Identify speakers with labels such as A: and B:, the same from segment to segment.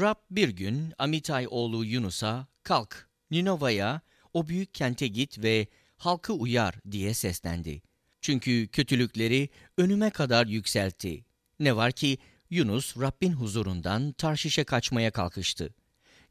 A: Rab bir gün Amitay oğlu Yunus'a kalk Ninova'ya o büyük kente git ve halkı uyar diye seslendi. Çünkü kötülükleri önüme kadar yükseltti. Ne var ki Yunus Rabbin huzurundan Tarşiş'e kaçmaya kalkıştı.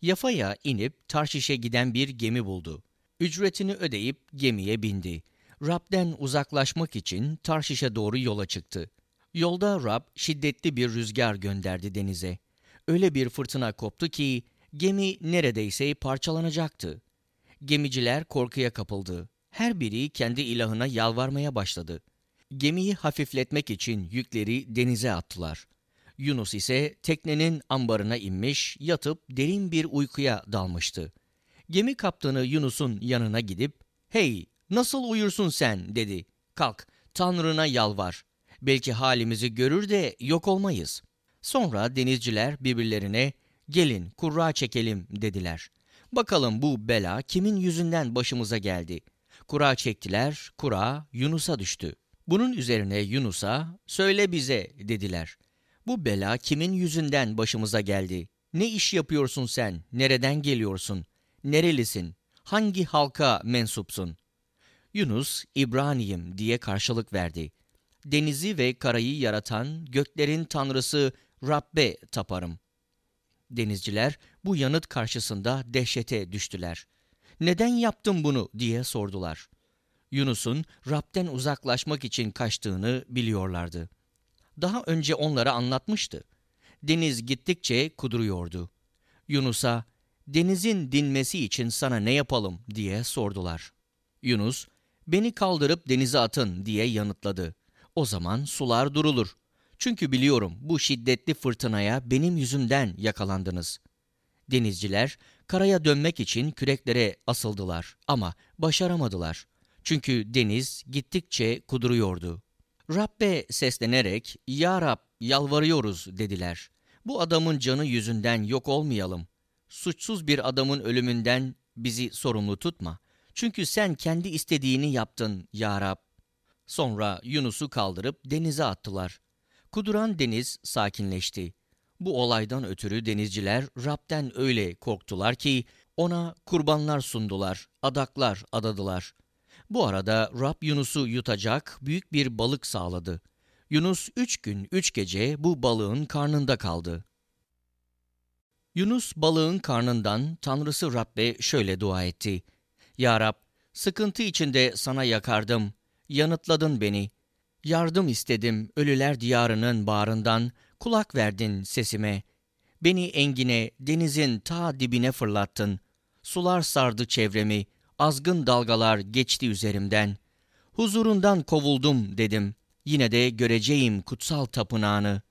A: Yafa'ya inip Tarşiş'e giden bir gemi buldu. Ücretini ödeyip gemiye bindi. Rab'den uzaklaşmak için Tarşiş'e doğru yola çıktı. Yolda Rab şiddetli bir rüzgar gönderdi denize. Öyle bir fırtına koptu ki gemi neredeyse parçalanacaktı. Gemiciler korkuya kapıldı. Her biri kendi ilahına yalvarmaya başladı. Gemiyi hafifletmek için yükleri denize attılar. Yunus ise teknenin ambarına inmiş, yatıp derin bir uykuya dalmıştı. Gemi kaptanı Yunus'un yanına gidip, ''Hey, nasıl uyursun sen?'' dedi. ''Kalk, Tanrı'na yalvar. Belki halimizi görür de yok olmayız.'' Sonra denizciler birbirlerine, ''Gelin, kurra çekelim.'' dediler. Bakalım bu bela kimin yüzünden başımıza geldi? Kura çektiler, kura Yunus'a düştü. Bunun üzerine Yunus'a, ''Söyle bize.'' dediler. Bu bela kimin yüzünden başımıza geldi? Ne iş yapıyorsun sen? Nereden geliyorsun? Nerelisin? Hangi halka mensupsun? Yunus, İbraniyim diye karşılık verdi. Denizi ve karayı yaratan göklerin tanrısı Rabbe taparım. Denizciler bu yanıt karşısında dehşete düştüler. Neden yaptın bunu diye sordular. Yunus'un Rab'den uzaklaşmak için kaçtığını biliyorlardı daha önce onlara anlatmıştı. Deniz gittikçe kuduruyordu. Yunus'a, denizin dinmesi için sana ne yapalım diye sordular. Yunus, beni kaldırıp denize atın diye yanıtladı. O zaman sular durulur. Çünkü biliyorum bu şiddetli fırtınaya benim yüzümden yakalandınız. Denizciler karaya dönmek için küreklere asıldılar ama başaramadılar. Çünkü deniz gittikçe kuduruyordu. Rabbe seslenerek ''Ya Rab yalvarıyoruz'' dediler. Bu adamın canı yüzünden yok olmayalım. Suçsuz bir adamın ölümünden bizi sorumlu tutma. Çünkü sen kendi istediğini yaptın ya Rab. Sonra Yunus'u kaldırıp denize attılar. Kuduran deniz sakinleşti. Bu olaydan ötürü denizciler Rab'den öyle korktular ki ona kurbanlar sundular, adaklar adadılar. Bu arada Rab Yunus'u yutacak büyük bir balık sağladı. Yunus üç gün üç gece bu balığın karnında kaldı. Yunus balığın karnından Tanrısı Rab'be şöyle dua etti. Ya Rab, sıkıntı içinde sana yakardım, yanıtladın beni. Yardım istedim ölüler diyarının bağrından, kulak verdin sesime. Beni engine, denizin ta dibine fırlattın. Sular sardı çevremi, azgın dalgalar geçti üzerimden. Huzurundan kovuldum dedim. Yine de göreceğim kutsal tapınağını.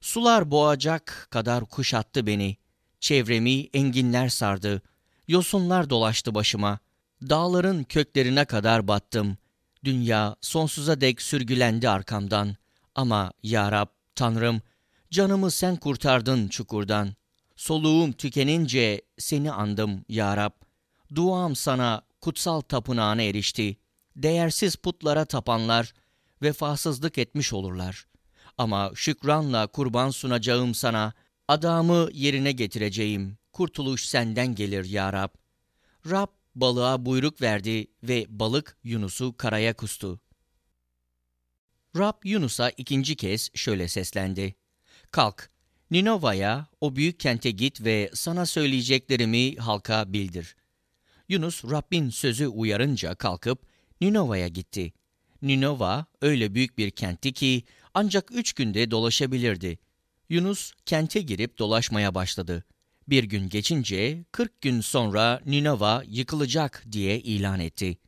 A: Sular boğacak kadar kuşattı beni. Çevremi enginler sardı. Yosunlar dolaştı başıma. Dağların köklerine kadar battım. Dünya sonsuza dek sürgülendi arkamdan. Ama ya Rab, Tanrım, canımı sen kurtardın çukurdan. Soluğum tükenince seni andım ya Rab. Duam sana kutsal tapınağına erişti. Değersiz putlara tapanlar vefasızlık etmiş olurlar. Ama şükranla kurban sunacağım sana, adamı yerine getireceğim. Kurtuluş senden gelir ya Rab. Rab balığa buyruk verdi ve balık Yunus'u karaya kustu. Rab Yunus'a ikinci kez şöyle seslendi. Kalk, Ninova'ya, o büyük kente git ve sana söyleyeceklerimi halka bildir. Yunus Rabbin sözü uyarınca kalkıp Ninova'ya gitti. Ninova öyle büyük bir kentti ki ancak üç günde dolaşabilirdi. Yunus kente girip dolaşmaya başladı. Bir gün geçince 40 gün sonra Ninova yıkılacak diye ilan etti.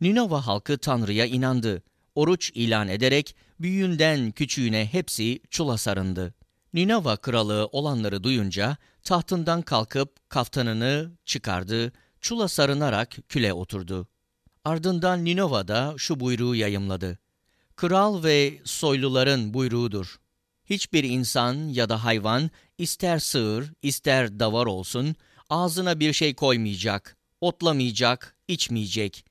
A: Ninova halkı Tanrı'ya inandı. Oruç ilan ederek büyüğünden küçüğüne hepsi çula sarındı. Ninova kralı olanları duyunca tahtından kalkıp kaftanını çıkardı, çula sarınarak küle oturdu. Ardından Ninova'da şu buyruğu yayımladı. Kral ve soyluların buyruğudur. Hiçbir insan ya da hayvan ister sığır ister davar olsun ağzına bir şey koymayacak, otlamayacak, içmeyecek.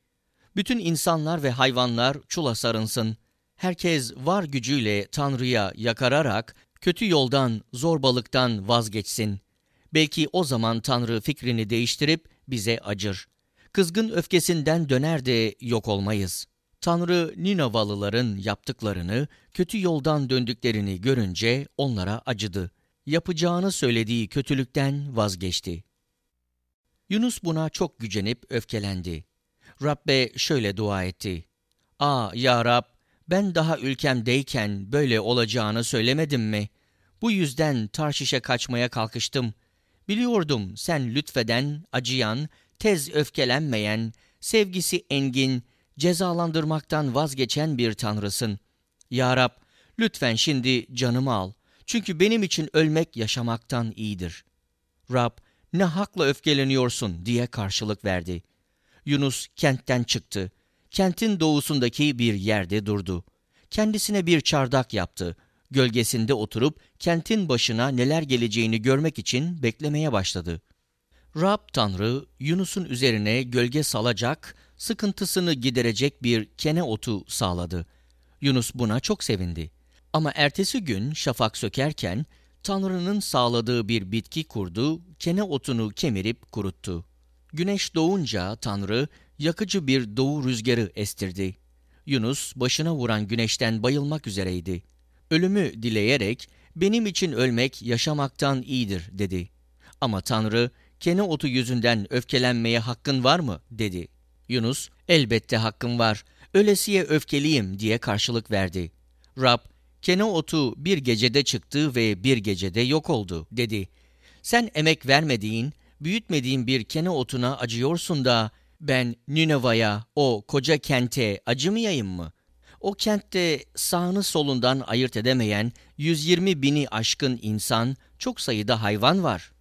A: Bütün insanlar ve hayvanlar çula sarınsın. Herkes var gücüyle Tanrı'ya yakararak kötü yoldan, zorbalıktan vazgeçsin. Belki o zaman Tanrı fikrini değiştirip bize acır. Kızgın öfkesinden döner de yok olmayız. Tanrı Ninavalıların yaptıklarını, kötü yoldan döndüklerini görünce onlara acıdı. Yapacağını söylediği kötülükten vazgeçti. Yunus buna çok gücenip öfkelendi. Rabbe şöyle dua etti. Aa ya Rab, ben daha ülkemdeyken böyle olacağını söylemedim mi? Bu yüzden Tarşiş'e kaçmaya kalkıştım. Biliyordum sen lütfeden, acıyan, tez öfkelenmeyen, sevgisi engin, cezalandırmaktan vazgeçen bir tanrısın. Ya Rab, lütfen şimdi canımı al. Çünkü benim için ölmek yaşamaktan iyidir. Rab, ne hakla öfkeleniyorsun diye karşılık verdi. Yunus kentten çıktı. Kentin doğusundaki bir yerde durdu. Kendisine bir çardak yaptı. Gölgesinde oturup kentin başına neler geleceğini görmek için beklemeye başladı. Rab Tanrı Yunus'un üzerine gölge salacak, sıkıntısını giderecek bir kene otu sağladı. Yunus buna çok sevindi. Ama ertesi gün şafak sökerken Tanrı'nın sağladığı bir bitki kurdu, kene otunu kemirip kuruttu. Güneş doğunca Tanrı yakıcı bir doğu rüzgarı estirdi. Yunus başına vuran güneşten bayılmak üzereydi. Ölümü dileyerek benim için ölmek yaşamaktan iyidir dedi. Ama Tanrı kene otu yüzünden öfkelenmeye hakkın var mı dedi. Yunus elbette hakkım var ölesiye öfkeliyim diye karşılık verdi. Rab kene otu bir gecede çıktı ve bir gecede yok oldu dedi. Sen emek vermediğin, büyütmediğin bir kene otuna acıyorsun da ben Nineva'ya, o koca kente acımayayım mı? O kentte sağını solundan ayırt edemeyen 120 bini aşkın insan, çok sayıda hayvan var.